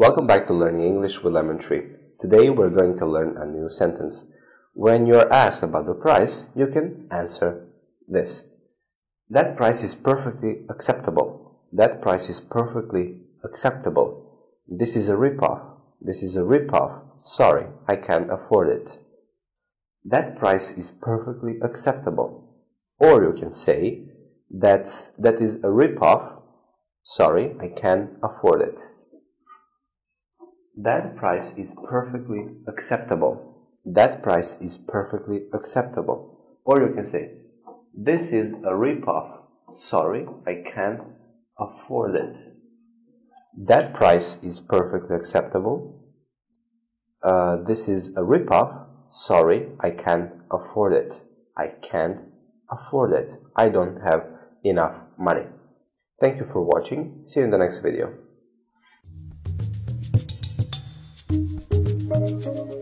Welcome back to Learning English with Lemon Tree. Today we're going to learn a new sentence. When you're asked about the price, you can answer this. That price is perfectly acceptable. That price is perfectly acceptable. This is a ripoff. This is a ripoff. Sorry, I can't afford it. That price is perfectly acceptable. Or you can say, that's, that is a ripoff. Sorry, I can't afford it. That price is perfectly acceptable. That price is perfectly acceptable. Or you can say, this is a ripoff. Sorry, I can't afford it. That price is perfectly acceptable. Uh, this is a ripoff. Sorry, I can't afford it. I can't afford it. I don't have enough money. Thank you for watching. See you in the next video. Thank you.